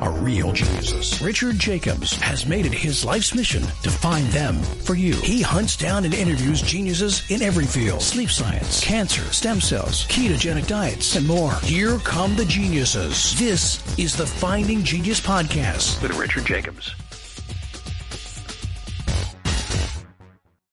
are real geniuses. Richard Jacobs has made it his life's mission to find them for you. He hunts down and interviews geniuses in every field sleep science, cancer, stem cells, ketogenic diets, and more. Here come the geniuses. This is the Finding Genius Podcast. With Richard Jacobs.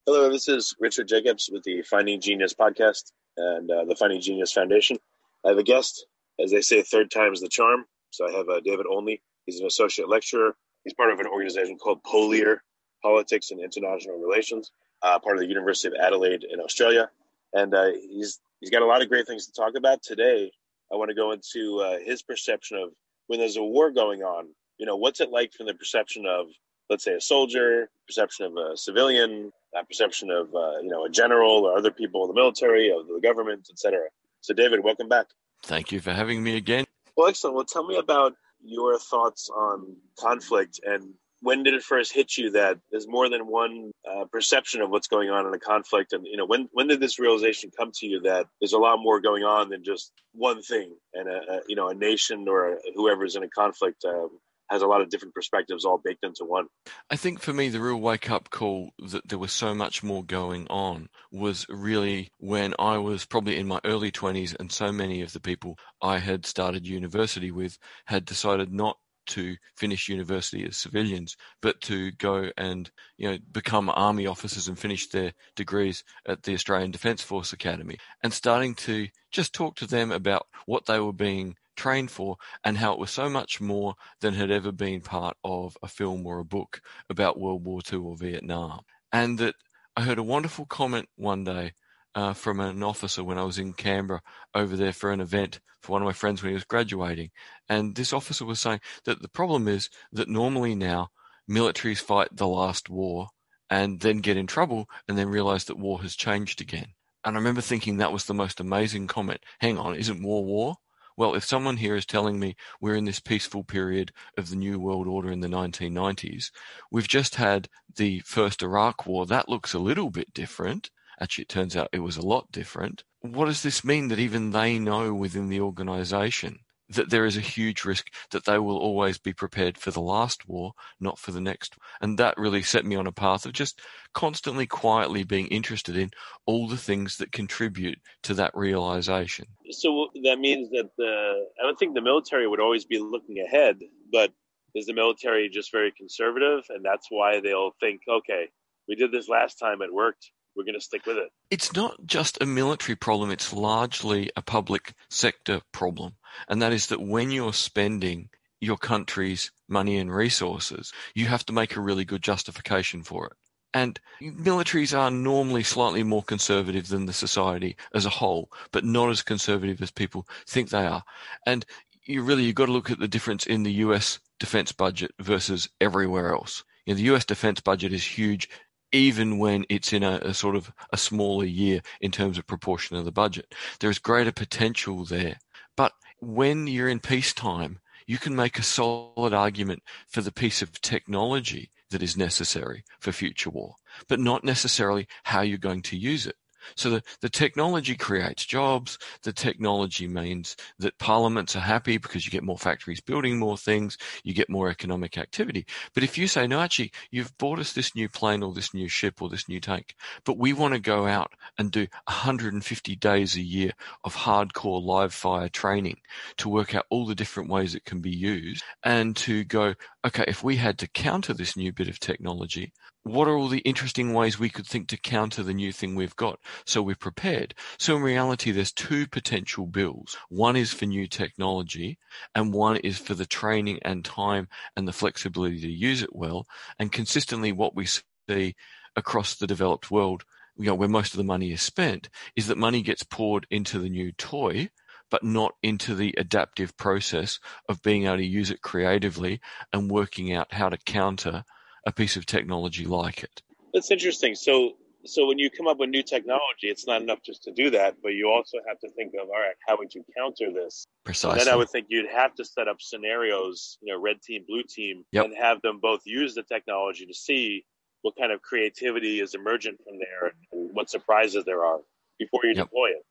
Hello, this is Richard Jacobs with the Finding Genius podcast and uh, the Finding Genius Foundation. I have a guest, as they say, third time's the charm. So I have uh, David Olney. He's an associate lecturer. He's part of an organization called POLIR, Politics and International Relations, uh, part of the University of Adelaide in Australia. And uh, he's he's got a lot of great things to talk about today. I want to go into uh, his perception of when there's a war going on. You know, what's it like from the perception of, let's say, a soldier, perception of a civilian, that perception of uh, you know a general or other people in the military, of the government, etc. So, David, welcome back. Thank you for having me again. Well, excellent. Well, tell me about your thoughts on conflict and when did it first hit you that there's more than one uh, perception of what's going on in a conflict and you know when when did this realization come to you that there's a lot more going on than just one thing and a, a you know a nation or a, whoever's in a conflict um, has a lot of different perspectives all baked into one. I think for me, the real wake up call that there was so much more going on was really when I was probably in my early 20s, and so many of the people I had started university with had decided not to finish university as civilians, but to go and you know become army officers and finish their degrees at the Australian Defence Force Academy, and starting to just talk to them about what they were being trained for and how it was so much more than had ever been part of a film or a book about World War II or Vietnam. And that I heard a wonderful comment one day uh, from an officer when I was in Canberra over there for an event for one of my friends when he was graduating. And this officer was saying that the problem is that normally now militaries fight the last war and then get in trouble and then realize that war has changed again. And I remember thinking that was the most amazing comment. Hang on, isn't war war? Well, if someone here is telling me we're in this peaceful period of the New World Order in the 1990s, we've just had the first Iraq War. That looks a little bit different. Actually, it turns out it was a lot different. What does this mean that even they know within the organization that there is a huge risk that they will always be prepared for the last war, not for the next? And that really set me on a path of just constantly quietly being interested in all the things that contribute to that realization. so that means that the i don't think the military would always be looking ahead but is the military just very conservative and that's why they'll think okay we did this last time it worked we're going to stick with it It's not just a military problem, it's largely a public sector problem. And that is that when you're spending your country's money and resources, you have to make a really good justification for it. And militaries are normally slightly more conservative than the society as a whole, but not as conservative as people think they are. And you really, you've got to look at the difference in the US defense budget versus everywhere else. You know, the US defense budget is huge even when it's in a, a, sort of a smaller year in terms of proportion of the budget. There is greater potential there. But when you're in peacetime, you can make a solid argument for the piece of technology that is necessary for future war, but not necessarily how you're going to use it. So the, the technology creates jobs. The technology means that parliaments are happy because you get more factories building more things. You get more economic activity. But if you say, no, actually, you've bought us this new plane or this new ship or this new tank, but we want to go out and do 150 days a year of hardcore live fire training to work out all the different ways it can be used and to go, okay, if we had to counter this new bit of technology, what are all the interesting ways we could think to counter the new thing we've got? So we're prepared. So in reality there's two potential bills. One is for new technology and one is for the training and time and the flexibility to use it well. And consistently what we see across the developed world you know where most of the money is spent is that money gets poured into the new toy but not into the adaptive process of being able to use it creatively and working out how to counter a piece of technology like it. That's interesting. So so when you come up with new technology, it's not enough just to do that, but you also have to think of, all right, how would you counter this? Precisely. And then I would think you'd have to set up scenarios, you know, red team, blue team, Yep. and have them both use the technology to see what kind of creativity is emergent from there and what surprises there are before you Yep. deploy it.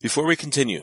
Before we continue,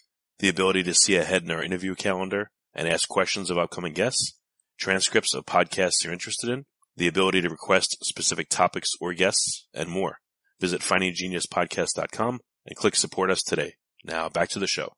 the ability to see ahead in our interview calendar and ask questions of upcoming guests, transcripts of podcasts you're interested in, the ability to request specific topics or guests, and more. Visit findinggeniuspodcast.com and click support us today. Now back to the show.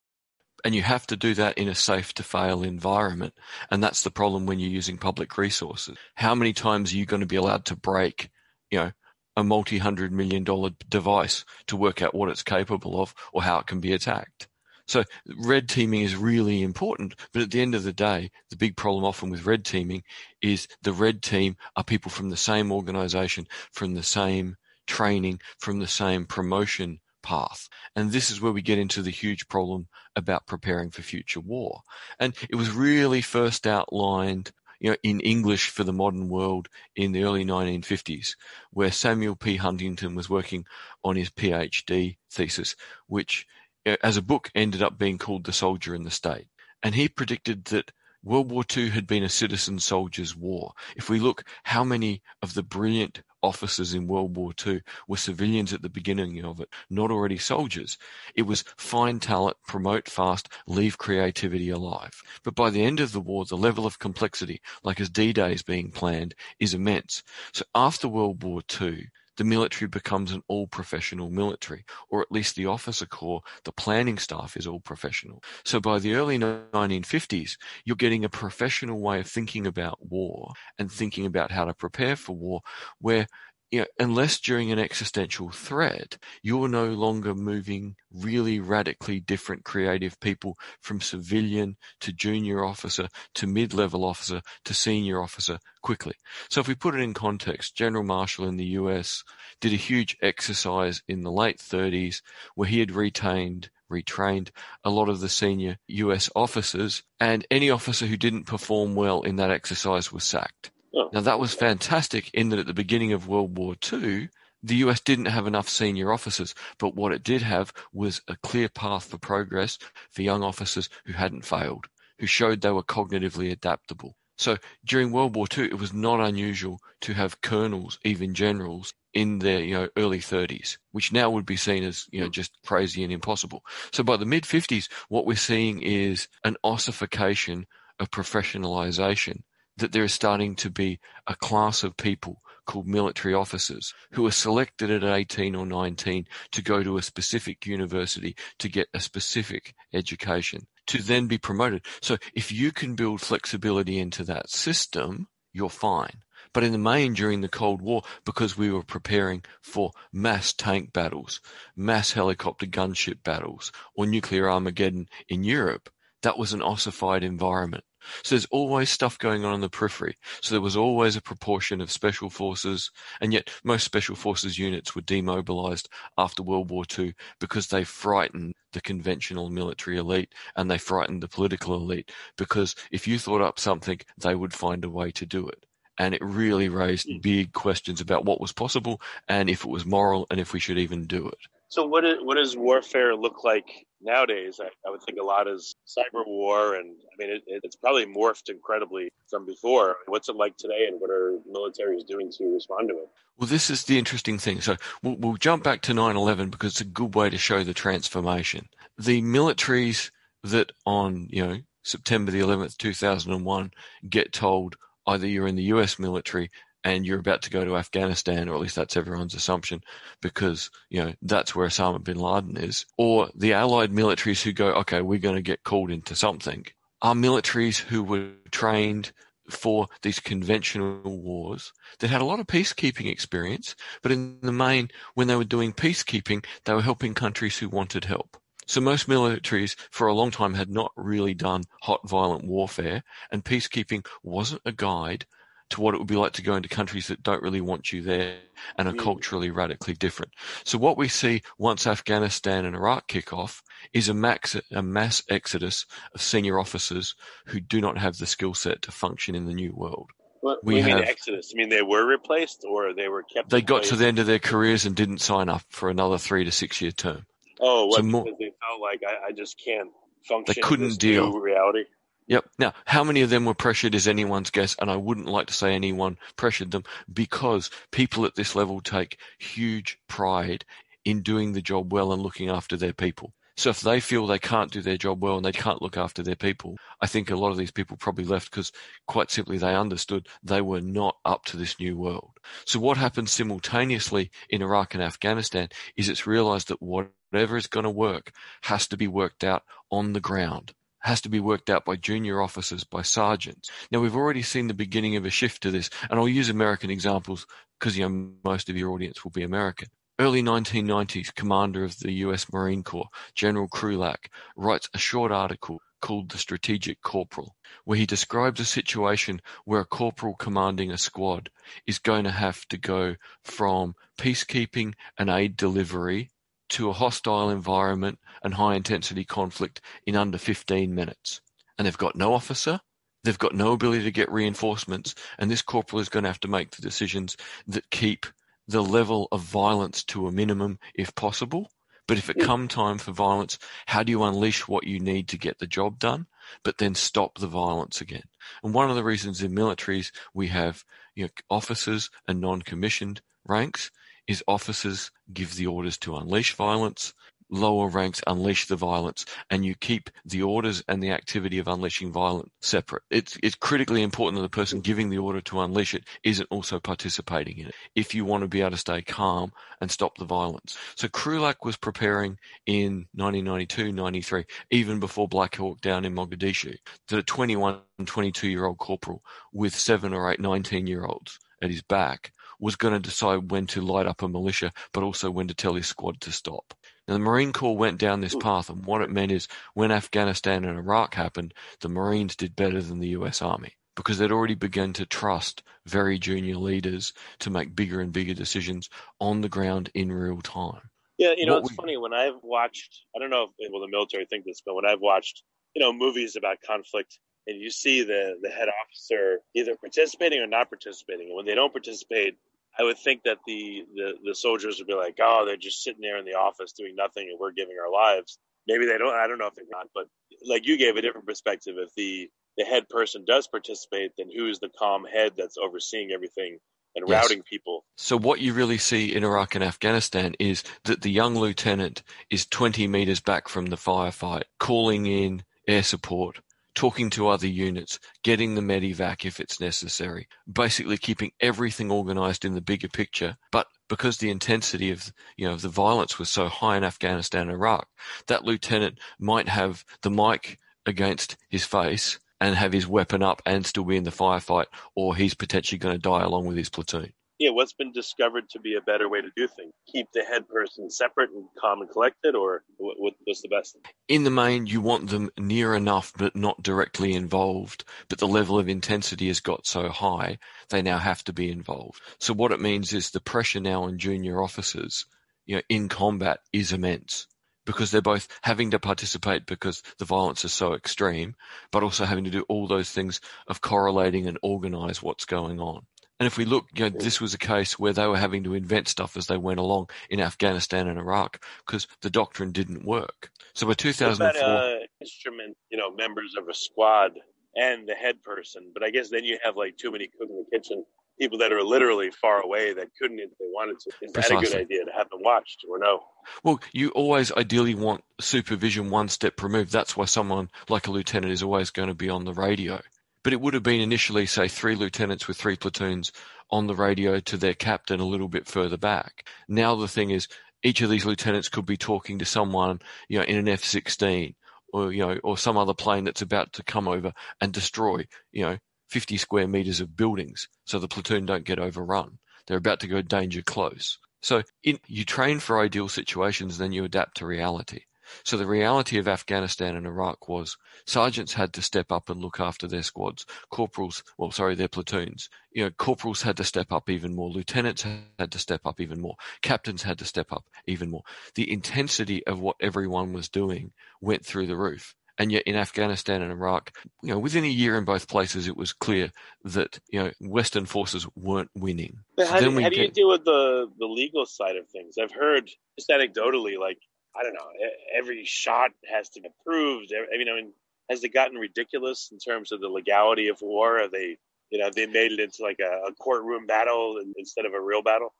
and you have to do that in a safe to fail environment. And that's the problem when you're using public resources. How many times are you going to be allowed to break, you know, a multi hundred million dollar device to work out what it's capable of or how it can be attacked? So red teaming is really important, but at the end of the day, the big problem often with red teaming is the red team are people from the same organization, from the same training, from the same promotion path. And this is where we get into the huge problem about preparing for future war. And it was really first outlined you know, in English for the modern world in the early 1950s, where Samuel P. Huntington was working on his PhD thesis, which Uh, as a book ended up being called The Soldier and the State. And he predicted that World War II had been a citizen soldiers' war. If we look how many of the brilliant officers in World War II were civilians at the beginning of it, not already soldiers. It was find talent, promote fast, leave creativity alive. But by the end of the war, the level of complexity, like as D-Day is being planned, is immense. So after World War II, the military becomes an all professional military, or at least the officer corps, the planning staff is all professional. So by the early 1950s, you're getting a professional way of thinking about war and thinking about how to prepare for war, where you know, unless during an existential threat, you're no longer moving really radically different creative people from civilian to junior officer to mid-level officer to senior officer quickly. So if we put it in context, General Marshall in the US did a huge exercise in the late 30s where he had retained retrained a lot of the senior US officers and any officer who didn't perform well in that exercise was sacked. Oh. Now that was fantastic in that at the beginning of World War II, the US didn't have enough senior officers, but what it did have was a clear path for progress for young officers who hadn't failed, who showed they were cognitively adaptable. So during World War II, it was not unusual to have colonels, even generals, in their you know early 30s, which now would be seen as you know hmm. just crazy and impossible. So by the mid 50s, what we're seeing is an ossification of professionalization that there is starting to be a class of people called military officers who are selected at 18 or 19 to go to a specific university to get a specific education to then be promoted. So if you can build flexibility into that system, you're fine. But in the main, during the Cold War, because we were preparing for mass tank battles, mass helicopter gunship battles, or nuclear Armageddon in Europe, that was an ossified environment. So there's always stuff going on in the periphery. So there was always a proportion of special forces, and yet most special forces units were demobilized after World War II because they frightened the conventional military elite and they frightened the political elite because if you thought up something, they would find a way to do it. And it really raised hmm. big questions about what was possible and if it was moral and if we should even do it. So what is, what does warfare look like nowadays? I, I would think a lot is cyber war, and I mean it, it's probably morphed incredibly from before. What's it like today, and what are militaries doing to respond to it? Well, this is the interesting thing. So we'll, we'll jump back to 9/11 because it's a good way to show the transformation. The militaries that on you know September the 11th, 2001, get told either you're in the U.S. military and you're about to go to Afghanistan, or at least that's everyone's assumption, because you know that's where Osama bin Laden is, or the Allied militaries who go, okay, we're going to get called into something, are militaries who were trained for these conventional wars that had a lot of peacekeeping experience, but in the main, when they were doing peacekeeping, they were helping countries who wanted help. So most militaries for a long time had not really done hot violent warfare and peacekeeping wasn't a guide to what it would be like to go into countries that don't really want you there and are culturally radically different. So what we see once Afghanistan and Iraq kick off is a max, a mass exodus of senior officers who do not have the skill set to function in the new world. What, we have, mean exodus? I mean they were replaced or they were kept? They got to the end of their careers and didn't sign up for another three to six year term. Oh, what, so more, because they felt like I, I just can't function. They couldn't deal reality. Yep. Now, how many of them were pressured is anyone's guess, and I wouldn't like to say anyone pressured them because people at this level take huge pride in doing the job well and looking after their people. So if they feel they can't do their job well and they can't look after their people, I think a lot of these people probably left because quite simply they understood they were not up to this new world. So what happens simultaneously in Iraq and Afghanistan is it's realized that whatever is going to work has to be worked out on the ground has to be worked out by junior officers, by sergeants. Now we've already seen the beginning of a shift to this, and I'll use American examples because you know most of your audience will be American. Early 1990s, commander of the US Marine Corps, General Krulak, writes a short article called The Strategic Corporal, where he describes a situation where a corporal commanding a squad is going to have to go from peacekeeping and aid delivery to a hostile environment and high intensity conflict in under 15 minutes. And they've got no officer, they've got no ability to get reinforcements, and this corporal is going to have to make the decisions that keep the level of violence to a minimum if possible. But if it come time for violence, how do you unleash what you need to get the job done, but then stop the violence again? And one of the reasons in militaries we have you know, officers and non-commissioned ranks is officers give the orders to unleash violence, lower ranks unleash the violence, and you keep the orders and the activity of unleashing violence separate. It's, it's critically important that the person giving the order to unleash it isn't also participating in it if you want to be able to stay calm and stop the violence. So Krulak was preparing in 1992, 93, even before Black Hawk down in Mogadishu, that a 21, 22 year old corporal with seven or eight 19 year olds at his back was going to decide when to light up a militia, but also when to tell his squad to stop. Now, the Marine Corps went down this hmm. path, and what it meant is when Afghanistan and Iraq happened, the Marines did better than the US Army because they'd already begun to trust very junior leaders to make bigger and bigger decisions on the ground in real time. Yeah, you know, what it's we, funny when I've watched, I don't know if well, the military think this, but when I've watched, you know, movies about conflict and you see the, the head officer either participating or not participating, and when they don't participate, I would think that the, the, the soldiers would be like, oh, they're just sitting there in the office doing nothing and we're giving our lives. Maybe they don't, I don't know if they're not, but like you gave a different perspective. If the, the head person does participate, then who's the calm head that's overseeing everything and yes. routing people? So what you really see in Iraq and Afghanistan is that the young lieutenant is 20 meters back from the firefight, calling in air support, talking to other units, getting the medevac if it's necessary, basically keeping everything organized in the bigger picture. But because the intensity of you know of the violence was so high in Afghanistan and Iraq, that lieutenant might have the mic against his face and have his weapon up and still be in the firefight, or he's potentially going to die along with his platoon yeah, what's been discovered to be a better way to do things? Keep the head person separate and calm and collected, or what, what's the best? In the main, you want them near enough, but not directly involved. But the level of intensity has got so high, they now have to be involved. So what it means is the pressure now on junior officers, you know, in combat is immense because they're both having to participate because the violence is so extreme, but also having to do all those things of correlating and organize what's going on. And if we look, you know, this was a case where they were having to invent stuff as they went along in Afghanistan and Iraq because the doctrine didn't work. So by 2004, uh, instrument, you know, members of a squad and the head person, but I guess then you have like too many cooks in the kitchen, people that are literally far away that couldn't if they wanted to. Is Precisely. that a good idea to have them watched or no? Well, you always ideally want supervision one step removed. That's why someone like a lieutenant is always going to be on the radio but it would have been initially, say, three lieutenants with three platoons on the radio to their captain a little bit further back. Now the thing is, each of these lieutenants could be talking to someone, you know, in an F-16 or, you know, or some other plane that's about to come over and destroy, you know, 50 square meters of buildings so the platoon don't get overrun. They're about to go danger close. So in, you train for ideal situations, then you adapt to reality. So the reality of Afghanistan and Iraq was sergeants had to step up and look after their squads. Corporals, well, sorry, their platoons. You know, corporals had to step up even more. Lieutenants had to step up even more. Captains had to step up even more. The intensity of what everyone was doing went through the roof. And yet in Afghanistan and Iraq, you know, within a year in both places, it was clear that, you know, Western forces weren't winning. But how, so do, how do you deal with the, the legal side of things? I've heard just anecdotally, like I don't know. Every shot has to be approved. I mean, I mean, has it gotten ridiculous in terms of the legality of war? Are they, you know, they made it into like a, a courtroom battle instead of a real battle?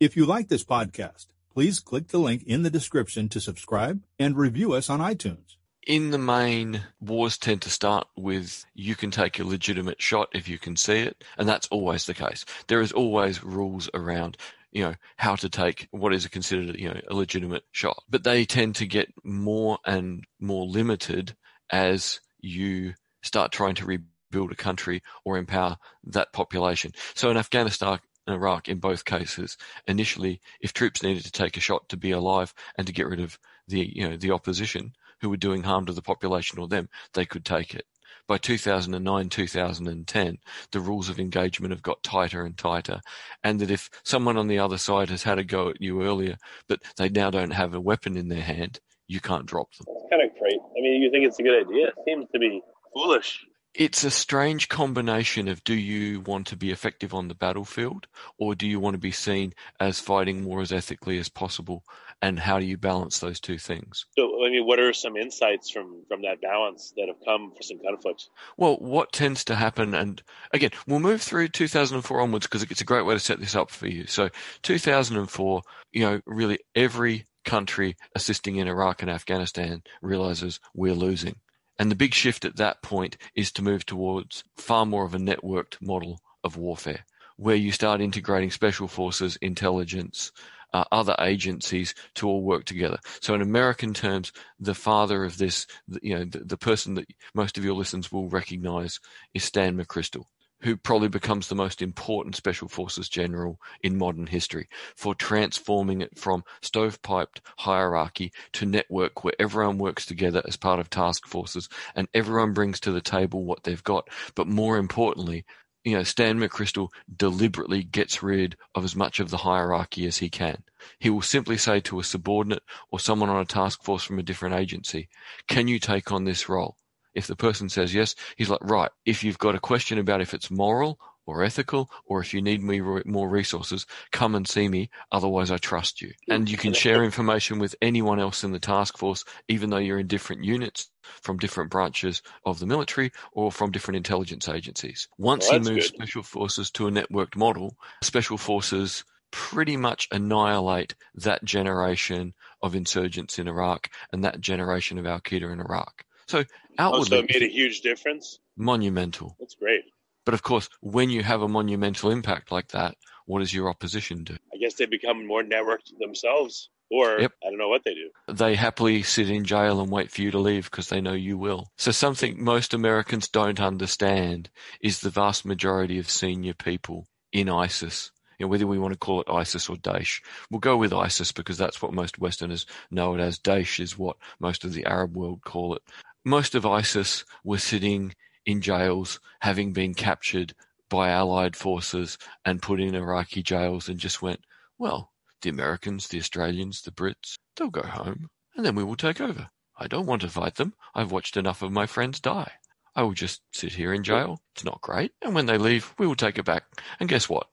If you like this podcast, please click the link in the description to subscribe and review us on iTunes. In the main, wars tend to start with you can take a legitimate shot if you can see it, and that's always the case. There is always rules around you know, how to take what is considered, you know, a legitimate shot. But they tend to get more and more limited as you start trying to rebuild a country or empower that population. So in Afghanistan, and Iraq, in both cases, initially, if troops needed to take a shot to be alive and to get rid of the, you know, the opposition who were doing harm to the population or them, they could take it by 2009, 2010, the rules of engagement have got tighter and tighter. And that if someone on the other side has had a go at you earlier, but they now don't have a weapon in their hand, you can't drop them. It's kind of crazy. I mean, you think it's a good idea. It seems to be foolish. It's a strange combination of do you want to be effective on the battlefield or do you want to be seen as fighting more as ethically as possible and how do you balance those two things? So, I mean, what are some insights from from that balance that have come for some conflicts? Well, what tends to happen, and again, we'll move through 2004 onwards because it's a great way to set this up for you. So, 2004, you know, really every country assisting in Iraq and Afghanistan realizes we're losing. And the big shift at that point is to move towards far more of a networked model of warfare, where you start integrating special forces, intelligence, uh, other agencies to all work together. So in American terms, the father of this, you know, the, the person that most of your listeners will recognize is Stan McChrystal who probably becomes the most important special forces general in modern history for transforming it from stovepiped hierarchy to network where everyone works together as part of task forces and everyone brings to the table what they've got. But more importantly, you know, Stan McChrystal deliberately gets rid of as much of the hierarchy as he can. He will simply say to a subordinate or someone on a task force from a different agency, can you take on this role? If the person says yes, he's like, right, if you've got a question about if it's moral or ethical, or if you need me more resources, come and see me. Otherwise, I trust you. And you can share information with anyone else in the task force, even though you're in different units from different branches of the military or from different intelligence agencies. Once well, you move good. special forces to a networked model, special forces pretty much annihilate that generation of insurgents in Iraq and that generation of Al Qaeda in Iraq. So outwardly, oh, so it made a huge difference. Monumental. That's great. But of course, when you have a monumental impact like that, what does your opposition do? I guess they become more networked themselves. Or yep. I don't know what they do. They happily sit in jail and wait for you to leave because they know you will. So something most Americans don't understand is the vast majority of senior people in ISIS. You know, whether we want to call it ISIS or Daesh. We'll go with ISIS because that's what most Westerners know it as. Daesh is what most of the Arab world call it. Most of ISIS were sitting in jails, having been captured by Allied forces and put in Iraqi jails, and just went, well, the Americans, the Australians, the Brits, they'll go home, and then we will take over. I don't want to fight them. I've watched enough of my friends die. I will just sit here in jail. It's not great. And when they leave, we will take it back. And guess what?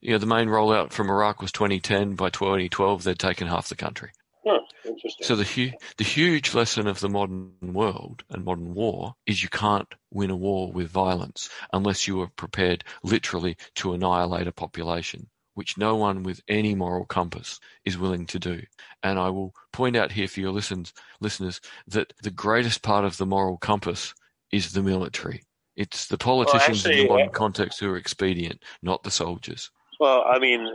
You know, the main rollout from Iraq was 2010. By 2012, they'd taken half the country. So the hu- the huge lesson of the modern world and modern war is you can't win a war with violence unless you are prepared literally to annihilate a population, which no one with any moral compass is willing to do. And I will point out here for your listens, listeners that the greatest part of the moral compass is the military. It's the politicians well, actually, in the modern uh, context who are expedient, not the soldiers. Well, I mean,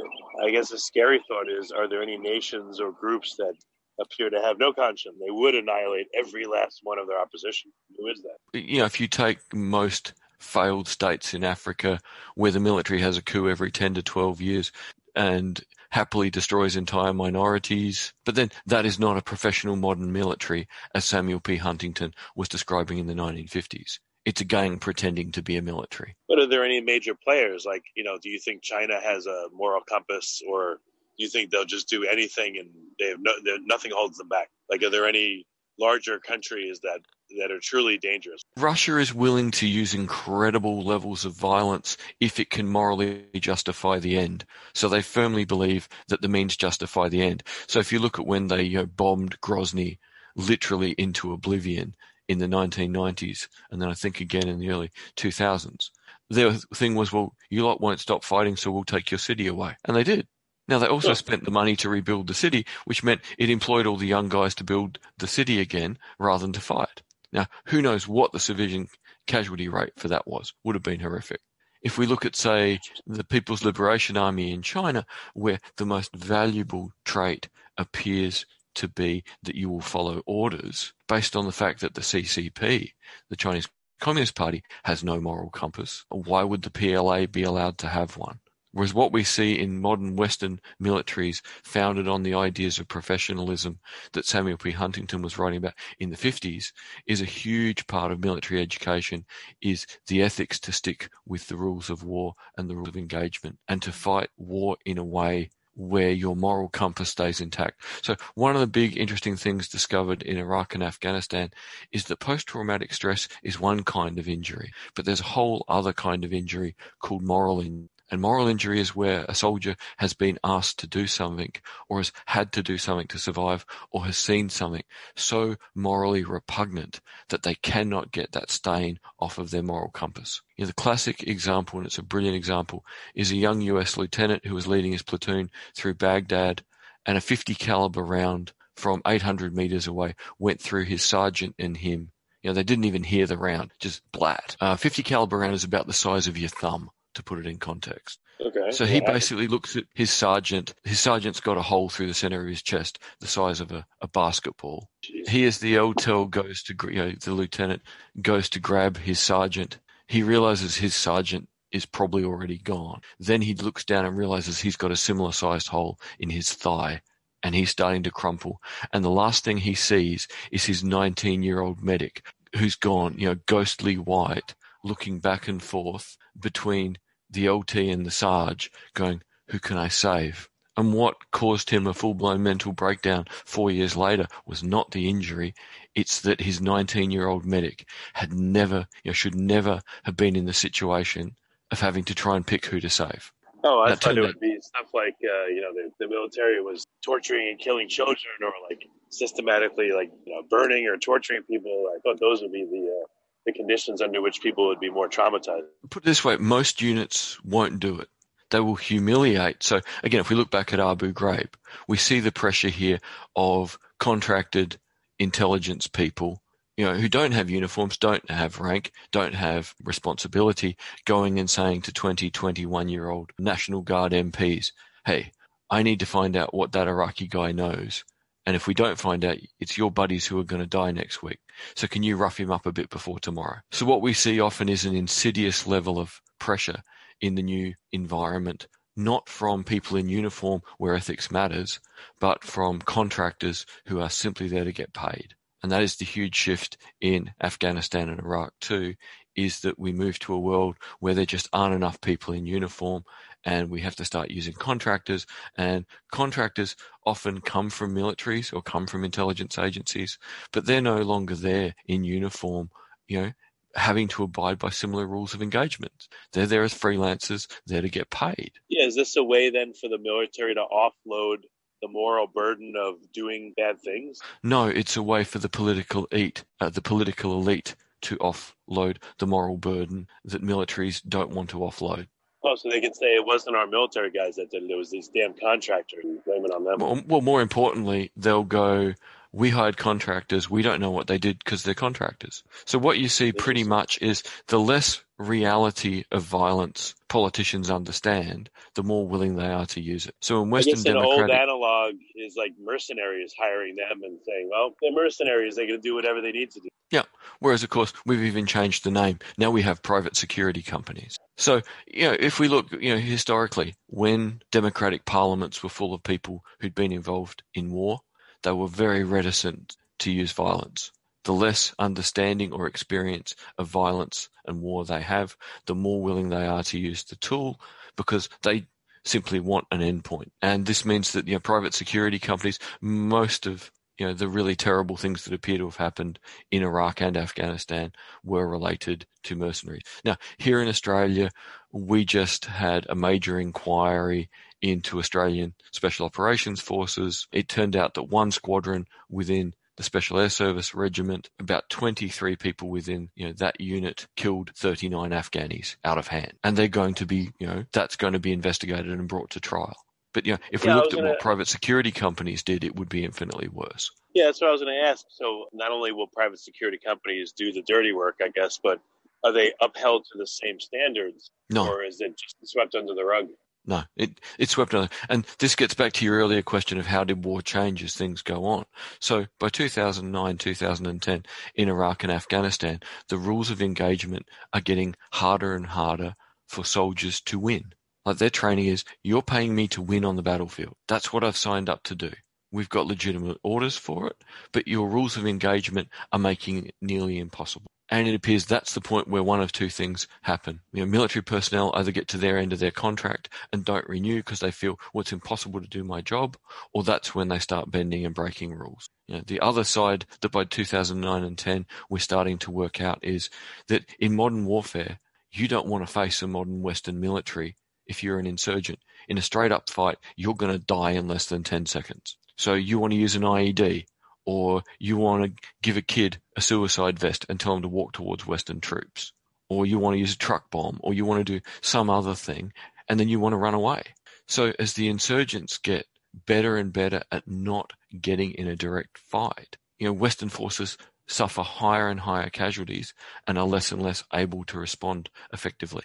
I guess a scary thought is: Are there any nations or groups that appear to have no conscience? They would annihilate every last one of their opposition. Who is that? You know, if you take most failed states in Africa where the military has a coup every 10 to 12 years and happily destroys entire minorities. But then that is not a professional modern military as Samuel P. Huntington was describing in the 1950s. It's a gang pretending to be a military. But are there any major players? Like, you know, do you think China has a moral compass or you think they'll just do anything and they have no, nothing holds them back? Like, are there any larger countries that that are truly dangerous. Russia is willing to use incredible levels of violence if it can morally justify the end. So they firmly believe that the means justify the end. So if you look at when they you know, bombed Grozny literally into oblivion in the 1990s, and then I think again in the early 2000s, their thing was, well, you lot won't stop fighting, so we'll take your city away. And they did. Now they also spent the money to rebuild the city, which meant it employed all the young guys to build the city again rather than to fight. Now, who knows what the civilian casualty rate for that was? Would have been horrific. If we look at, say, the People's Liberation Army in China, where the most valuable trait appears to be that you will follow orders based on the fact that the CCP, the Chinese Communist Party, has no moral compass. Why would the PLA be allowed to have one? Whereas what we see in modern Western militaries founded on the ideas of professionalism that Samuel P. Huntington was writing about in the 50s is a huge part of military education is the ethics to stick with the rules of war and the rules of engagement and to fight war in a way where your moral compass stays intact. So one of the big interesting things discovered in Iraq and Afghanistan is that post-traumatic stress is one kind of injury, but there's a whole other kind of injury called moral injury and moral injury is where a soldier has been asked to do something, or has had to do something to survive, or has seen something so morally repugnant that they cannot get that stain off of their moral compass. You know, the classic example, and it's a brilliant example, is a young US lieutenant who was leading his platoon through Baghdad, and a 50 caliber round from 800 meters away went through his sergeant and him. You know, they didn't even hear the round, just blat. Uh, 50 caliber round is about the size of your thumb to put it in context. Okay. So he yeah. basically looks at his sergeant. His sergeant's got a hole through the center of his chest, the size of a, a basketball. Jeez. He, as the OTEL goes to, you know, the lieutenant goes to grab his sergeant. He realizes his sergeant is probably already gone. Then he looks down and realizes he's got a similar sized hole in his thigh and he's starting to crumple. And the last thing he sees is his 19 year old medic who's gone, you know, ghostly white, looking back and forth between the LT and the Sarge, going, who can I save? And what caused him a full blown mental breakdown four years later was not the injury. It's that his 19 year old medic had never, you know, should never have been in the situation of having to try and pick who to save. Oh, I thought it would be stuff like, uh, you know, the, the military was torturing and killing children or like systematically like, you know, burning or torturing people. I thought those would be the, uh, the conditions under which people would be more traumatized. Put it this way, most units won't do it. They will humiliate. So again, if we look back at Abu Ghraib, we see the pressure here of contracted intelligence people, you know, who don't have uniforms, don't have rank, don't have responsibility, going and saying to 20, 21 year old National Guard MPs, hey, I need to find out what that Iraqi guy knows and if we don't find out, it's your buddies who are going to die next week. So can you rough him up a bit before tomorrow? So what we see often is an insidious level of pressure in the new environment, not from people in uniform where ethics matters, but from contractors who are simply there to get paid. And that is the huge shift in Afghanistan and Iraq too, is that we move to a world where there just aren't enough people in uniform and we have to start using contractors and contractors often come from militaries or come from intelligence agencies, but they're no longer there in uniform, you know, having to abide by similar rules of engagement. They're there as freelancers, there to get paid. Yeah, is this a way then for the military to offload the moral burden of doing bad things? No, it's a way for the political elite, uh, the political elite to offload the moral burden that militaries don't want to offload. Oh, so they could say it wasn't our military guys that did it. It was these damn contractors. Blame it on them. Well, well, more importantly, they'll go, we hired contractors. We don't know what they did because they're contractors. So what you see pretty much is the less reality of violence politicians understand, the more willing they are to use it. So in Western I guess an Democratic, old analog is like mercenaries hiring them and saying, "Well, they're mercenaries; they're going to do whatever they need to do." Yeah. Whereas, of course, we've even changed the name. Now we have private security companies. So, you know, if we look, you know, historically, when democratic parliaments were full of people who'd been involved in war, they were very reticent to use violence. The less understanding or experience of violence and war they have, the more willing they are to use the tool because they simply want an endpoint. And this means that, you know, private security companies, most of you know, the really terrible things that appear to have happened in Iraq and Afghanistan were related to mercenaries. Now, here in Australia, we just had a major inquiry into Australian Special Operations Forces. It turned out that one squadron within the Special Air Service Regiment, about 23 people within you know that unit killed 39 Afghanis out of hand, and they're going to be you know that's going to be investigated and brought to trial. But you know, if Yeah, we looked at gonna- what private security companies did, it would be infinitely worse. Yeah, that's what I was going to ask. So, not only will private security companies do the dirty work, I guess, but are they upheld to the same standards, No, or is it just swept under the rug? no, it it swept under. And this gets back to your earlier question of how did war change as things go on. So by 2009, 2010, in Iraq and Afghanistan, the rules of engagement are getting harder and harder for soldiers to win. Like their training is, you're paying me to win on the battlefield. That's what I've signed up to do. We've got legitimate orders for it, but your rules of engagement are making it nearly impossible. And it appears that's the point where one of two things happen. You know, military personnel either get to their end of their contract and don't renew because they feel, well, it's impossible to do my job, or that's when they start bending and breaking rules. You know, the other side that by 2009 and 10 we're starting to work out is that in modern warfare, you don't want to face a modern Western military if you're an insurgent. In a straight up fight, you're going to die in less than 10 seconds. So you want to use an IED or you want to give a kid a suicide vest and tell him to walk towards Western troops or you want to use a truck bomb or you want to do some other thing and then you want to run away. So as the insurgents get better and better at not getting in a direct fight, you know, Western forces suffer higher and higher casualties and are less and less able to respond effectively.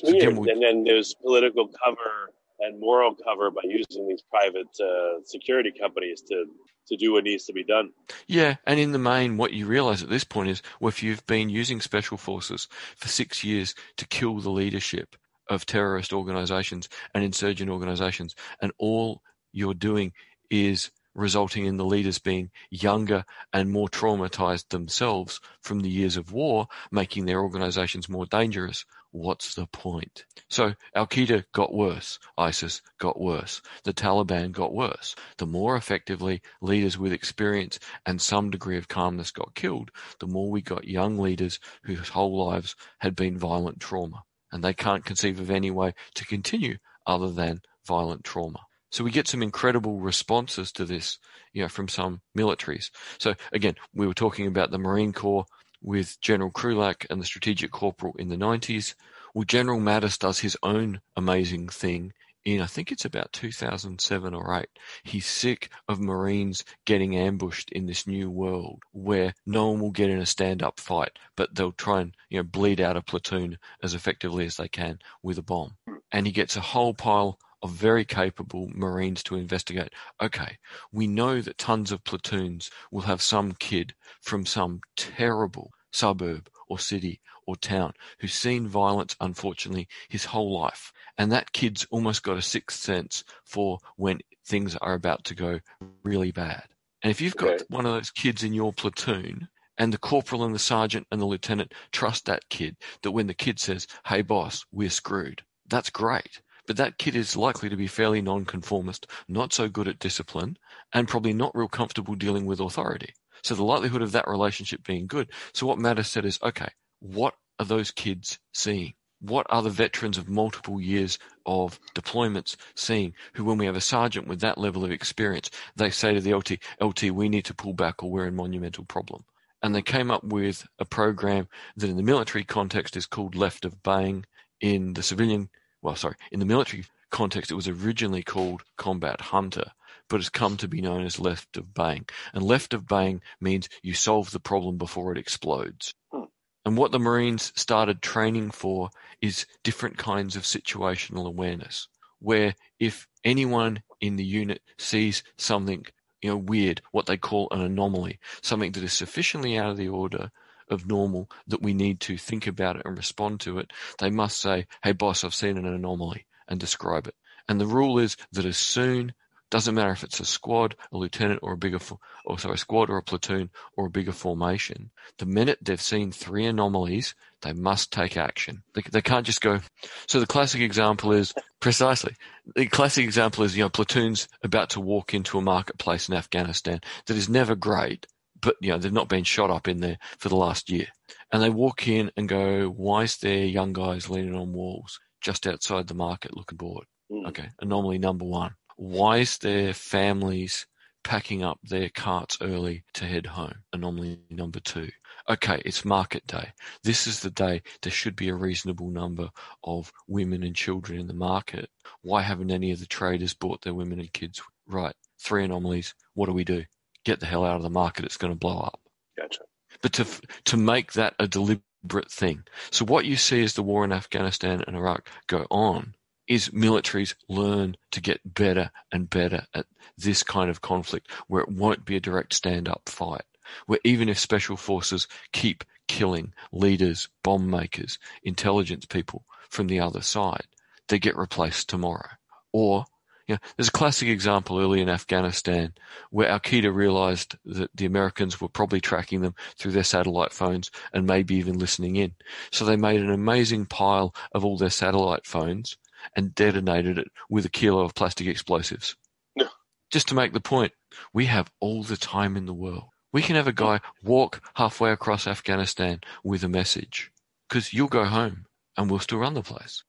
It's So, weird. Jim, we- and then there's political cover and moral cover by using these private uh, security companies to to do what needs to be done. Yeah, and in the main, what you realize at this point is, well, if you've been using special forces for six years to kill the leadership of terrorist organizations and insurgent organizations, and all you're doing is resulting in the leaders being younger and more traumatized themselves from the years of war, making their organizations more dangerous, what's the point? So Al Qaeda got worse, ISIS got worse, the Taliban got worse. The more effectively leaders with experience and some degree of calmness got killed, the more we got young leaders whose whole lives had been violent trauma. And they can't conceive of any way to continue other than violent trauma. So we get some incredible responses to this, you know, from some militaries. So again, we were talking about the Marine Corps with General Krulak and the Strategic Corporal in the 90s. Well, General Mattis does his own amazing thing in, I think it's about 2007 or 8. He's sick of Marines getting ambushed in this new world where no one will get in a stand-up fight, but they'll try and, you know, bleed out a platoon as effectively as they can with a bomb. And he gets a whole pile of very capable Marines to investigate. Okay, we know that tons of platoons will have some kid from some terrible suburb or city or town who's seen violence, unfortunately, his whole life. And that kid's almost got a sixth sense for when things are about to go really bad. And if you've got Okay. one of those kids in your platoon, and the corporal and the sergeant and the lieutenant trust that kid, that when the kid says, hey boss, we're screwed, that's great. But that kid is likely to be fairly nonconformist, not so good at discipline, and probably not real comfortable dealing with authority. So the likelihood of that relationship being good. So what Mattis said is, okay, what are those kids seeing? What are the veterans of multiple years of deployments seeing who, when we have a sergeant with that level of experience, they say to the LT, LT, we need to pull back or we're in monumental problem. And they came up with a program that in the military context is called left of bang. In the civilian, well, sorry, in the military context, it was originally called combat hunter. but it's come to be known as left of bang. And left of bang means you solve the problem before it explodes. Hmm. And what the Marines started training for is different kinds of situational awareness, where if anyone in the unit sees something you know, weird, what they call an anomaly, something that is sufficiently out of the order of normal that we need to think about it and respond to it, they must say, Hey boss, I've seen an anomaly and describe it. And the rule is that as soon doesn't matter if it's a squad, a lieutenant, or a bigger, or sorry, a squad or a platoon or a bigger formation. The minute they've seen three anomalies, they must take action. They, they can't just go. So the classic example is precisely the classic example is you know platoons about to walk into a marketplace in Afghanistan that is never great, but you know they've not been shot up in there for the last year, and they walk in and go, "Why is there young guys leaning on walls just outside the market looking bored?" Mm. Okay, anomaly number one why is there families packing up their carts early to head home? Anomaly number two. Okay, it's market day. This is the day there should be a reasonable number of women and children in the market. Why haven't any of the traders bought their women and kids? Right, three anomalies. What do we do? Get the hell out of the market. It's going to blow up. Gotcha. But to to make that a deliberate thing. So what you see as the war in Afghanistan and Iraq go on is militaries learn to get better and better at this kind of conflict where it won't be a direct stand up fight. Where even if special forces keep killing leaders, bomb makers, intelligence people from the other side, they get replaced tomorrow. Or, you know, there's a classic example early in Afghanistan where Al Qaeda realized that the Americans were probably tracking them through their satellite phones and maybe even listening in. So they made an amazing pile of all their satellite phones and detonated it with a kilo of plastic explosives. Yeah. Just to make the point, we have all the time in the world. We can have a guy walk halfway across Afghanistan with a message because you'll go home and we'll still run the place.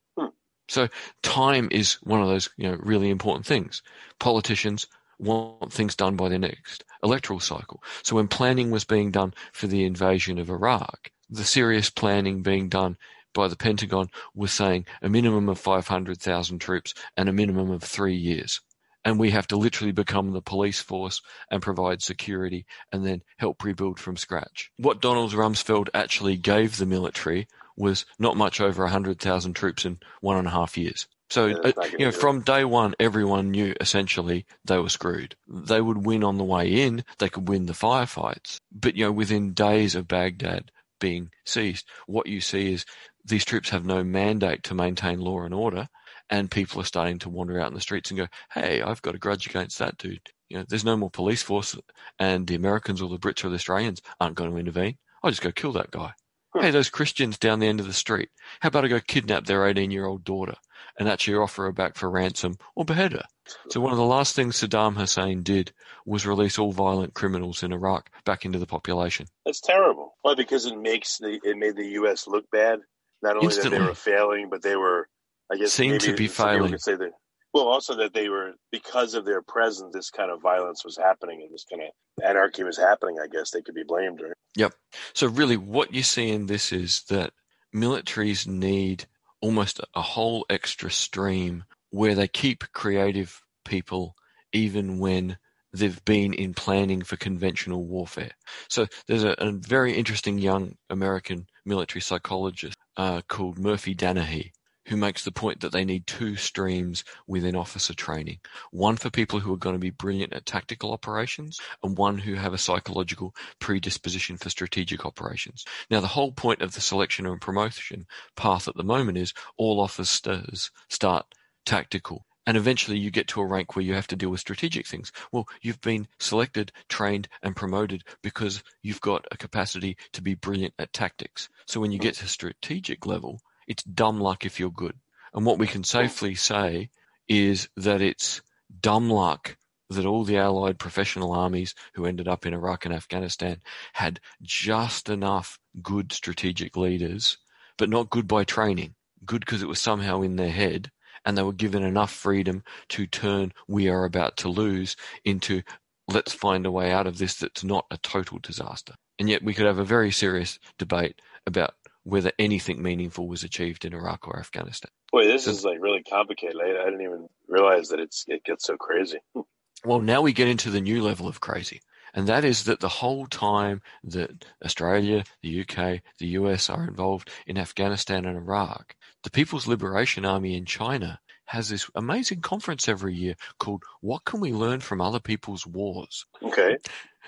So time is one of those, you know, really important things. Politicians want things done by their next electoral cycle. So when planning was being done for the invasion of Iraq, the serious planning being done by the Pentagon was saying a minimum of 500,000 troops and a minimum of three years. And we have to literally become the police force and provide security and then help rebuild from scratch. What Donald Rumsfeld actually gave the military was not much over 100,000 troops in one and a half years. So, Yeah, uh, that's not gonna you know, from day one, everyone knew essentially they were screwed. They would win on the way in, they could win the firefights. But, you know, within days of Baghdad being seized, what you see is these troops have no mandate to maintain law and order, and people are starting to wander out in the streets and go, "Hey, I've got a grudge against that dude." You know, there's no more police force, and the Americans or the Brits or the Australians aren't going to intervene. I'll just go kill that guy. Hey, those Christians down the end of the street. How about I go kidnap their 18 year old daughter and actually offer her back for ransom or behead her? So one of the last things Saddam Hussein did was release all violent criminals in Iraq back into the population. That's terrible. Why? Because it makes the it made the U.S. look bad. Not only that they were failing, but they were, I guess, Seemed to be failing. Could say that. Well, also that they were because of their presence, this kind of violence was happening, and this kind of anarchy was happening. I guess they could be blamed. Right? Yep. So really what you see in this is that militaries need almost a whole extra stream where they keep creative people even when they've been in planning for conventional warfare. So there's a, a very interesting young American military psychologist uh, called Murphy Danahy who makes the point that they need two streams within officer training. One for people who are going to be brilliant at tactical operations and one who have a psychological predisposition for strategic operations. Now the whole point of the selection and promotion path at the moment is all officers start tactical and eventually you get to a rank where you have to deal with strategic things. Well, you've been selected, trained, and promoted because you've got a capacity to be brilliant at tactics. So when you get to strategic level, it's dumb luck if you're good. And what we can safely say is that it's dumb luck that all the allied professional armies who ended up in Iraq and Afghanistan had just enough good strategic leaders, but not good by training. Good because it was somehow in their head and they were given enough freedom to turn we are about to lose into let's find a way out of this that's not a total disaster. And yet we could have a very serious debate about whether anything meaningful was achieved in Iraq or Afghanistan. Boy, this So- is like really complicated. I, I didn't even realize that it's it gets so crazy. Well, now we get into the new level of crazy. And that is that the whole time that Australia, the UK, the US are involved in Afghanistan and Iraq, the People's Liberation Army in China has this amazing conference every year called What Can We Learn from Other People's Wars? Okay.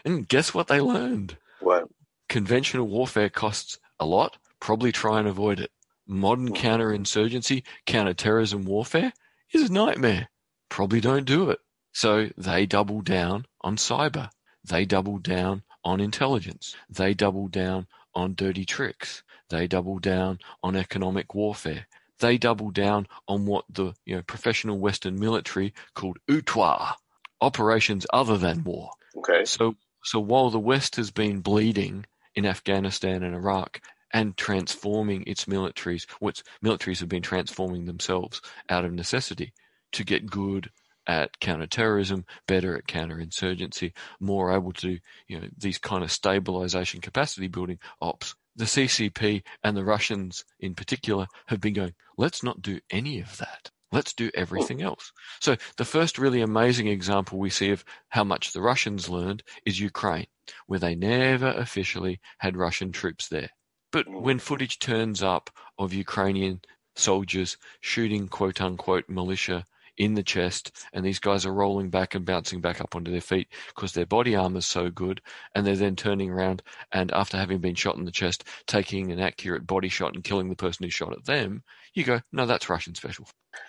And guess what they learned? What? Conventional warfare costs a lot, probably try and avoid it. Modern counterinsurgency, counterterrorism warfare is a nightmare. Probably don't do it. So they double down on cyber. They double down on intelligence. They double down on dirty tricks. They double down on economic warfare. They double down on what the you know, professional Western military called OOTWA, operations other than war. Okay. So, so while the West has been bleeding in Afghanistan and Iraq and transforming its militaries, which militaries have been transforming themselves out of necessity to get good at counterterrorism, better at counterinsurgency, more able to, you know, these kind of stabilization capacity building ops. The CCP and the Russians in particular have been going, let's not do any of that. Let's do everything oh. else. So the first really amazing example we see of how much the Russians learned is Ukraine, where they never officially had Russian troops there. But when footage turns up of Ukrainian soldiers shooting quote unquote militia in the chest, and these guys are rolling back and bouncing back up onto their feet because their body armor is so good, and they're then turning around and after having been shot in the chest, taking an accurate body shot and killing the person who shot at them, you go, no, that's Russian special.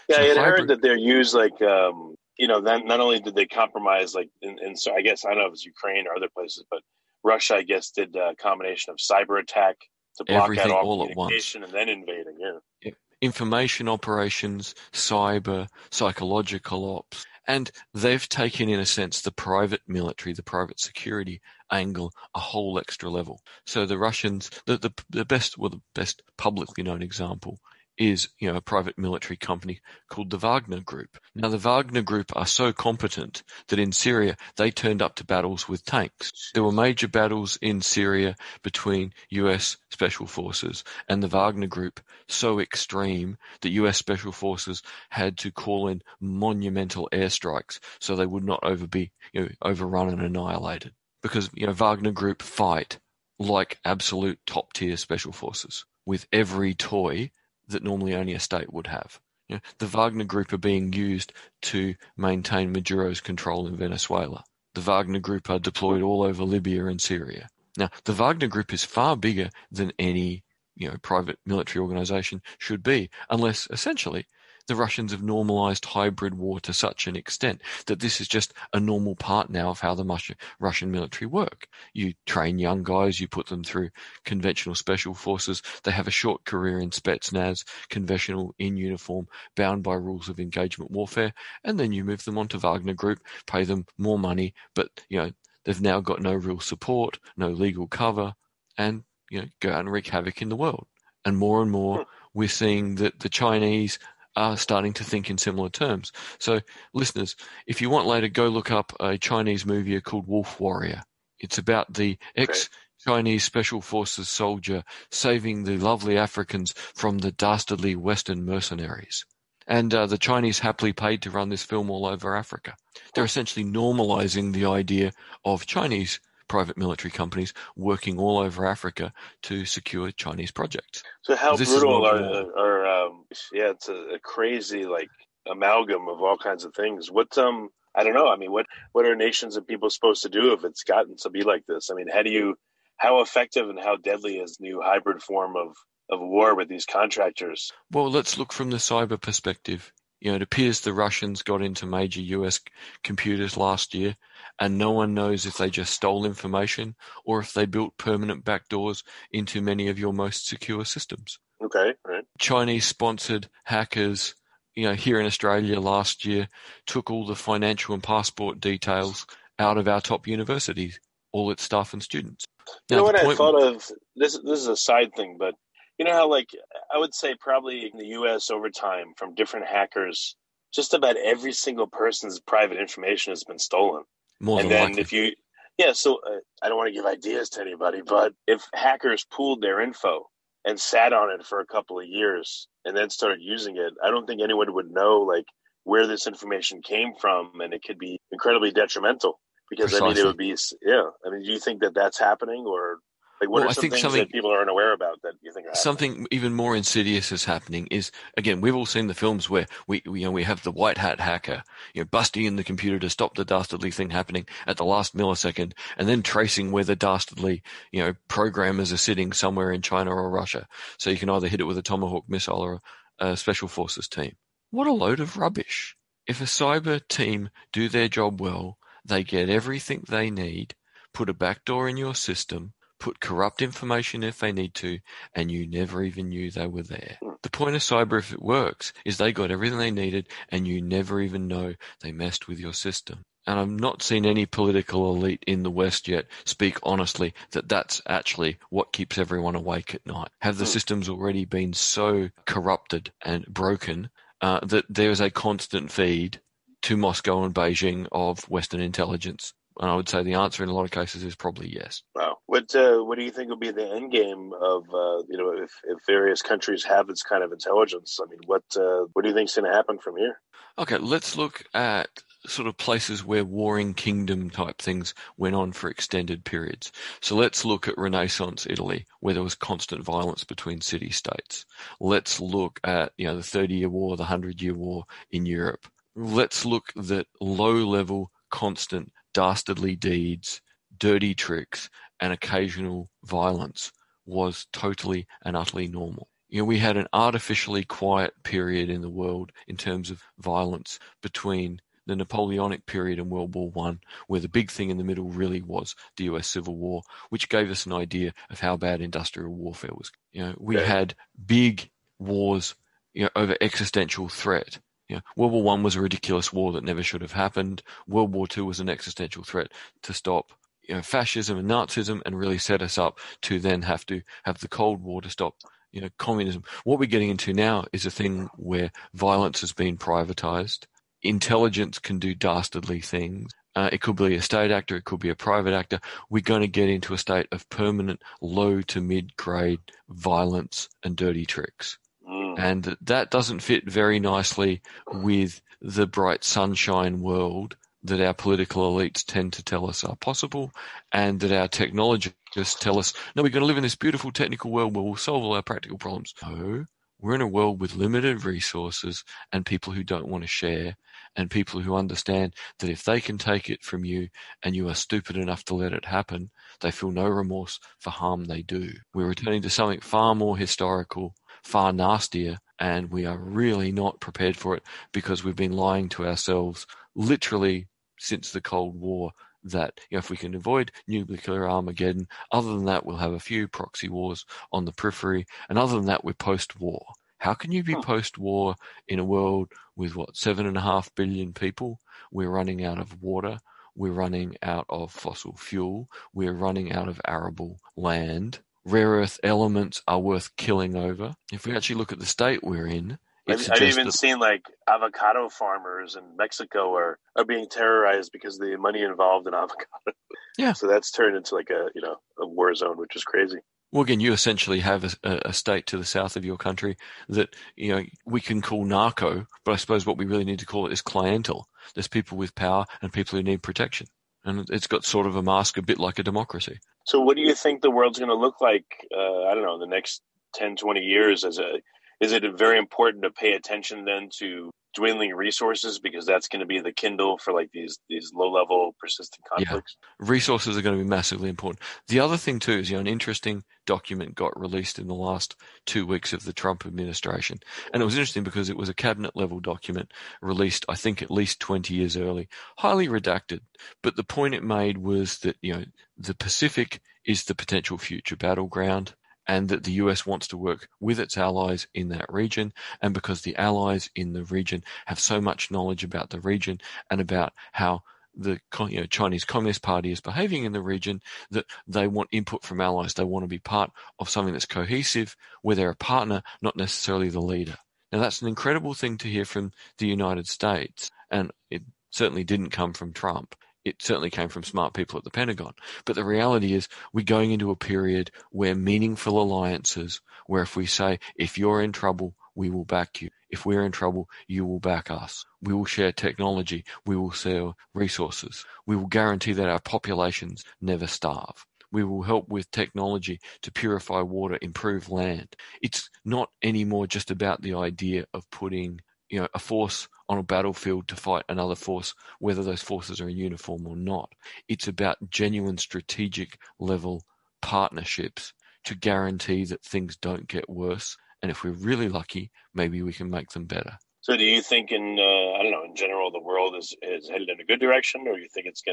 Yeah, So I had hybrid- heard that they're used like, um, you know, then not only did they compromise, like, in, in so I guess I don't know if it's Ukraine or other places, but Russia, I guess, did a combination of cyber attack to block Everything out all, all at once. and then invading. Yeah. information operations, cyber, psychological ops, and they've taken, in a sense, the private military, the private security angle a whole extra level. So the Russians, the, the, the best, well, the best publicly known example is, you know, a private military company called the Wagner Group. Now, the Wagner Group are so competent that in Syria, they turned up to battles with tanks. There were major battles in Syria between US special forces and the Wagner Group so extreme that US special forces had to call in monumental airstrikes so they would not over be, you know, overrun and annihilated. Because, you know, Wagner Group fight like absolute top tier special forces with every toy that normally only a state would have. You know, the Wagner Group are being used to maintain Maduro's control in Venezuela. The Wagner Group are deployed all over Libya and Syria. Now, the Wagner Group is far bigger than any you know private military organization should be, unless essentially the Russians have normalized hybrid war to such an extent that this is just a normal part now of how the Russia- Russian military work. You train young guys, you put them through conventional special forces. They have a short career in Spetsnaz, conventional in uniform, bound by rules of engagement warfare, and then you move them onto Wagner Group, pay them more money, but you know they've now got no real support, no legal cover, and you know go out and wreak havoc in the world. And more and more, hmm. we're seeing that the Chinese are starting to think in similar terms. So, listeners, if you want later, go look up a Chinese movie called Wolf Warrior. It's about the ex Chinese Special Forces soldier saving the lovely Africans from the dastardly Western mercenaries. And uh, the Chinese happily paid to run this film all over Africa. They're essentially normalizing the idea of Chinese private military companies working all over Africa to secure Chinese projects. So how This brutal are, are um, yeah, it's a, a crazy like amalgam of all kinds of things. What um, I don't know. I mean, what what are nations and people supposed to do if it's gotten to be like this? I mean, how do you, how effective and how deadly is new hybrid form of of war with these contractors? Well, let's look from the cyber perspective. You know, it appears the Russians got into major US computers last year, and no one knows if they just stole information or if they built permanent backdoors into many of your most secure systems. Okay, right. Chinese sponsored hackers, you know, here in Australia last year took all the financial and passport details out of our top universities, all its staff and students. You know what I thought of? This this is a side thing, but you know how like I would say probably in the U.S. over time from different hackers, just about every single person's private information has been stolen. more and then likely. if you, yeah, so uh, I don't want to give ideas to anybody, but if hackers pooled their info and sat on it for a couple of years and then started using it, I don't think anyone would know like where this information came from, and it could be incredibly detrimental. Because Precisely. I mean, it would be yeah. I mean, do you think that that's happening, or like, what well, are some things that people aren't aware about that you think something even more insidious is happening? Is again, we've all seen the films where we, we, you know, we have the white hat hacker, you know, busting in the computer to stop the dastardly thing happening at the last millisecond, and then tracing where the dastardly, you know, programmers are sitting somewhere in China or Russia, so you can either hit it with a tomahawk missile or a special forces team. What a load of rubbish! If a cyber team do their job well, they get everything they need, put a backdoor in your system put corrupt information if they need to, and you never even knew they were there. The point of cyber, if it works, is they got everything they needed and you never even know they messed with your system. And I've not seen any political elite in the West yet speak honestly that that's actually what keeps everyone awake at night. Have the hmm. systems already been so corrupted and broken uh, that there is a constant feed to Moscow and Beijing of Western intelligence? And I would say the answer in a lot of cases is probably yes. Wow. What uh, what do you think will be the end game of uh, you know if, if various countries have this kind of intelligence? I mean, what uh, what do you think is going to happen from here? Okay, let's look at sort of places where warring kingdom type things went on for extended periods. So let's look at Renaissance Italy, where there was constant violence between city states. Let's look at you know the Thirty Year War, the Hundred Year War in Europe. Let's look at low level, constant dastardly deeds, dirty tricks, and occasional violence was totally and utterly normal. You know, we had an artificially quiet period in the world in terms of violence between the Napoleonic period and World War One, where the big thing in the middle really was the US Civil War, which gave us an idea of how bad industrial warfare was. You know, we had big wars, you know, over existential threat. You know, World War One was a ridiculous war that never should have happened. World War Two was an existential threat to stop you know, fascism and Nazism and really set us up to then have to have the Cold War to stop you know, communism. What we're getting into now is a thing where violence has been privatized. Intelligence can do dastardly things. Uh, it could be a state actor, it could be a private actor. We're going to get into a state of permanent low to mid grade violence and dirty tricks. Mm. And that doesn't fit very nicely with the bright sunshine world that our political elites tend to tell us are possible and that our technologists tell us, no, we're going to live in this beautiful technical world where we'll solve all our practical problems. No, we're in a world with limited resources and people who don't want to share and people who understand that if they can take it from you and you are stupid enough to let it happen, they feel no remorse for harm they do. We're returning to something far more historical far nastier and we are really not prepared for it because we've been lying to ourselves literally since the Cold War that you know, if we can avoid nuclear Armageddon, other than that, we'll have a few proxy wars on the periphery, and other than that, we're post-war. How can you be post-war in a world with what seven and a half billion people? We're running out of water. We're running out of fossil fuel. We're running out of arable land rare earth elements are worth killing over. If we actually look at the state we're in, I've, I've even that, seen like avocado farmers in Mexico are, are being terrorized because of the money involved in avocado. Yeah. So that's turned into like a you know a war zone, which is crazy. Well, again, you essentially have a, a, state to the south of your country that you know we can call narco, but I suppose what we really need to call it is clientel. There's people with power and people who need protection, and it's got sort of a mask, a bit like a democracy. So, what do you think the world's going to look like? Uh, I don't know, the next 10, 20 years. As a, is it very important to pay attention then to dwindling resources because that's going to be the kindle for like these these low level persistent conflicts. Yeah. Resources are going to be massively important. The other thing too is you know an interesting document got released in the last two weeks of the Trump administration, and it was interesting because it was a cabinet level document released I think at least twenty years early, highly redacted. But the point it made was that you know the Pacific is the potential future battleground and that the US wants to work with its allies in that region. And because the allies in the region have so much knowledge about the region and about how the you know, Chinese Communist Party is behaving in the region, that they want input from allies. They want to be part of something that's cohesive, where they're a partner, not necessarily the leader. Now that's an incredible thing to hear from the United States, and it certainly didn't come from Trump it certainly came from smart people at the Pentagon. But the reality is we're going into a period where meaningful alliances, where if we say, if you're in trouble, we will back you. If we're in trouble, you will back us. We will share technology. We will share resources. We will guarantee that our populations never starve. We will help with technology to purify water, improve land. It's not anymore just about the idea of putting, you know, a force on a battlefield to fight another force, whether those forces are in uniform or not. It's about genuine strategic level partnerships to guarantee that things don't get worse. And if we're really lucky, maybe we can make them better. So, do you think, in uh, I don't know, in general, the world is is headed in a good direction, or you think it's to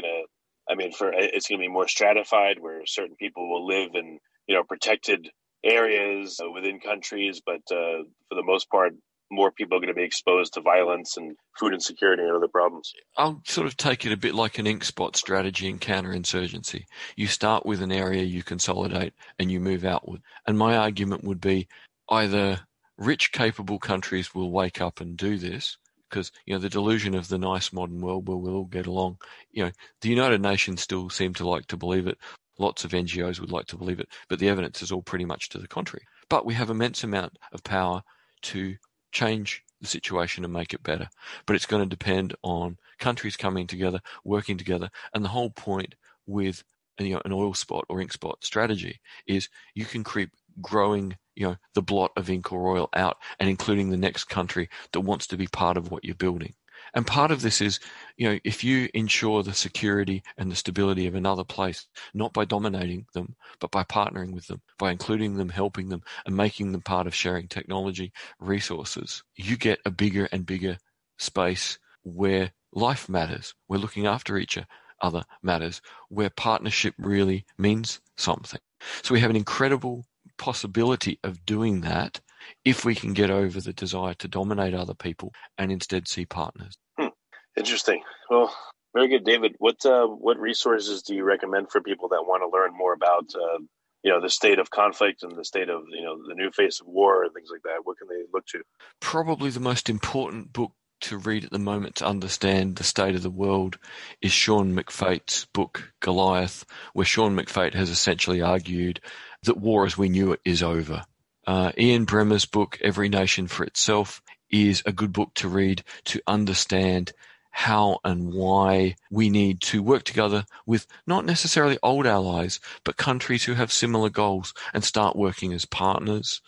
I mean, for it's to be more stratified, where certain people will live in you know protected areas uh, within countries, but uh, for the most part, more people are going to be exposed to violence and food insecurity and other problems. I'll sort of take it a bit like an ink spot strategy in counterinsurgency. You start with an area, you consolidate, and you move outward. And my argument would be either rich, capable countries will wake up and do this, because you know the delusion of the nice modern world where we'll all get along. You know, the United Nations still seem to like to believe it. Lots of NGOs would like to believe it, but the evidence is all pretty much to the contrary. But we have immense amount of power to change the situation and make it better. But it's going to depend on countries coming together, working together, and the whole point with you know, an oil spot or ink spot strategy is you can creep growing you know the blot of ink or oil out and including the next country that wants to be part of what you're building and part of this is you know if you ensure the security and the stability of another place not by dominating them but by partnering with them by including them helping them and making them part of sharing technology resources you get a bigger and bigger space where life matters. We're looking after each other matters where partnership really means something. So we have an incredible possibility of doing that if we can get over the desire to dominate other people and instead see partners. Hmm. Interesting. Well, very good, David. What uh, what resources do you recommend for people that want to learn more about uh, you know the state of conflict and the state of you know the new face of war and things like that? What can they look to? Probably the most important book to read at the moment to understand the state of the world is Sean McFate's book Goliath, where Sean McFate has essentially argued that war as we knew it is over. Uh, Ian Bremmer's book, Every Nation for Itself, is a good book to read to understand how and why we need to work together with not necessarily old allies, but countries who have similar goals and start working as partners.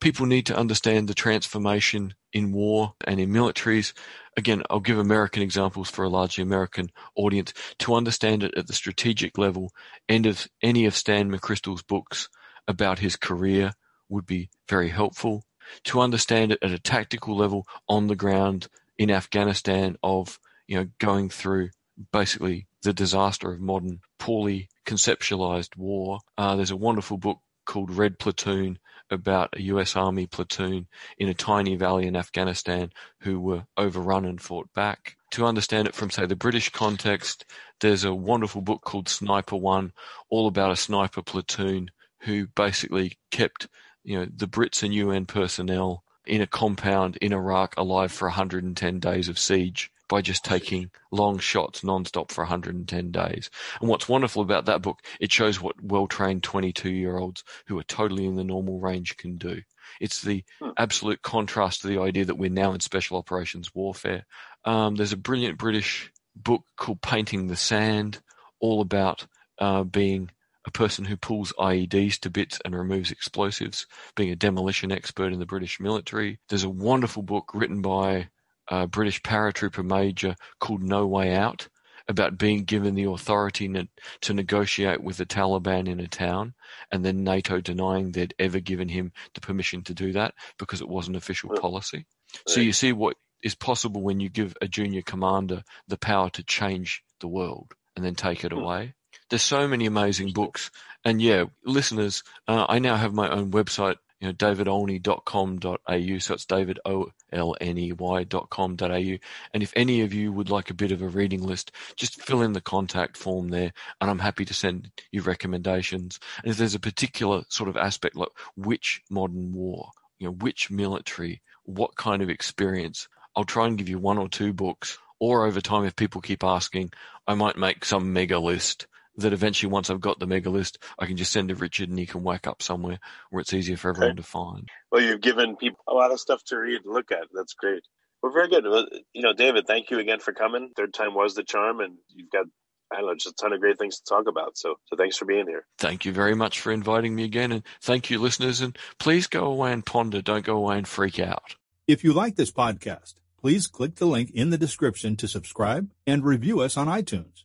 People need to understand the transformation in war and in militaries. Again, I'll give American examples for a largely American audience to understand it at the strategic level. End of any of Stan McChrystal's books about his career would be very helpful. To understand it at a tactical level on the ground in Afghanistan of, you know, going through basically the disaster of modern, poorly conceptualized war. Uh, there's a wonderful book called Red Platoon about a US Army platoon in a tiny valley in Afghanistan who were overrun and fought back. To understand it from, say, the British context, there's a wonderful book called Sniper One, all about a sniper platoon who basically kept you know the Brits and UN personnel in a compound in Iraq alive for 110 days of siege by just taking long shots non-stop for 110 days. And what's wonderful about that book, it shows what well-trained 22-year-olds who are totally in the normal range can do. It's the hmm. absolute contrast to the idea that we're now in special operations warfare. Um, there's a brilliant British book called Painting the Sand, all about uh, being a person who pulls IEDs to bits and removes explosives, being a demolition expert in the British military. There's a wonderful book written by a British paratrooper major called No Way Out about being given the authority ne- to negotiate with the Taliban in a town and then NATO denying they'd ever given him the permission to do that because it wasn't official policy. So you see what is possible when you give a junior commander the power to change the world and then take it hmm. away. There's so many amazing books. And yeah, listeners, uh, I now have my own website, you know, davidolney.com.au. So it's David O L N E Y.com.au. And if any of you would like a bit of a reading list, just fill in the contact form there and I'm happy to send you recommendations. And if there's a particular sort of aspect like which modern war, you know, which military, what kind of experience, I'll try and give you one or two books or over time if people keep asking, I might make some mega list that eventually once I've got the mega list, I can just send to Richard and he can whack up somewhere where it's easier for everyone Okay. to find. Well, you've given people a lot of stuff to read and look at. That's great. We're very good. Well, You know, David, thank you again for coming. Third time was the charm, and you've got I don't know just a ton of great things to talk about. So, so thanks for being here. Thank you very much for inviting me again. And thank you, listeners. And please go away and ponder. Don't go away and freak out. If you like this podcast, please click the link in the description to subscribe and review us on iTunes.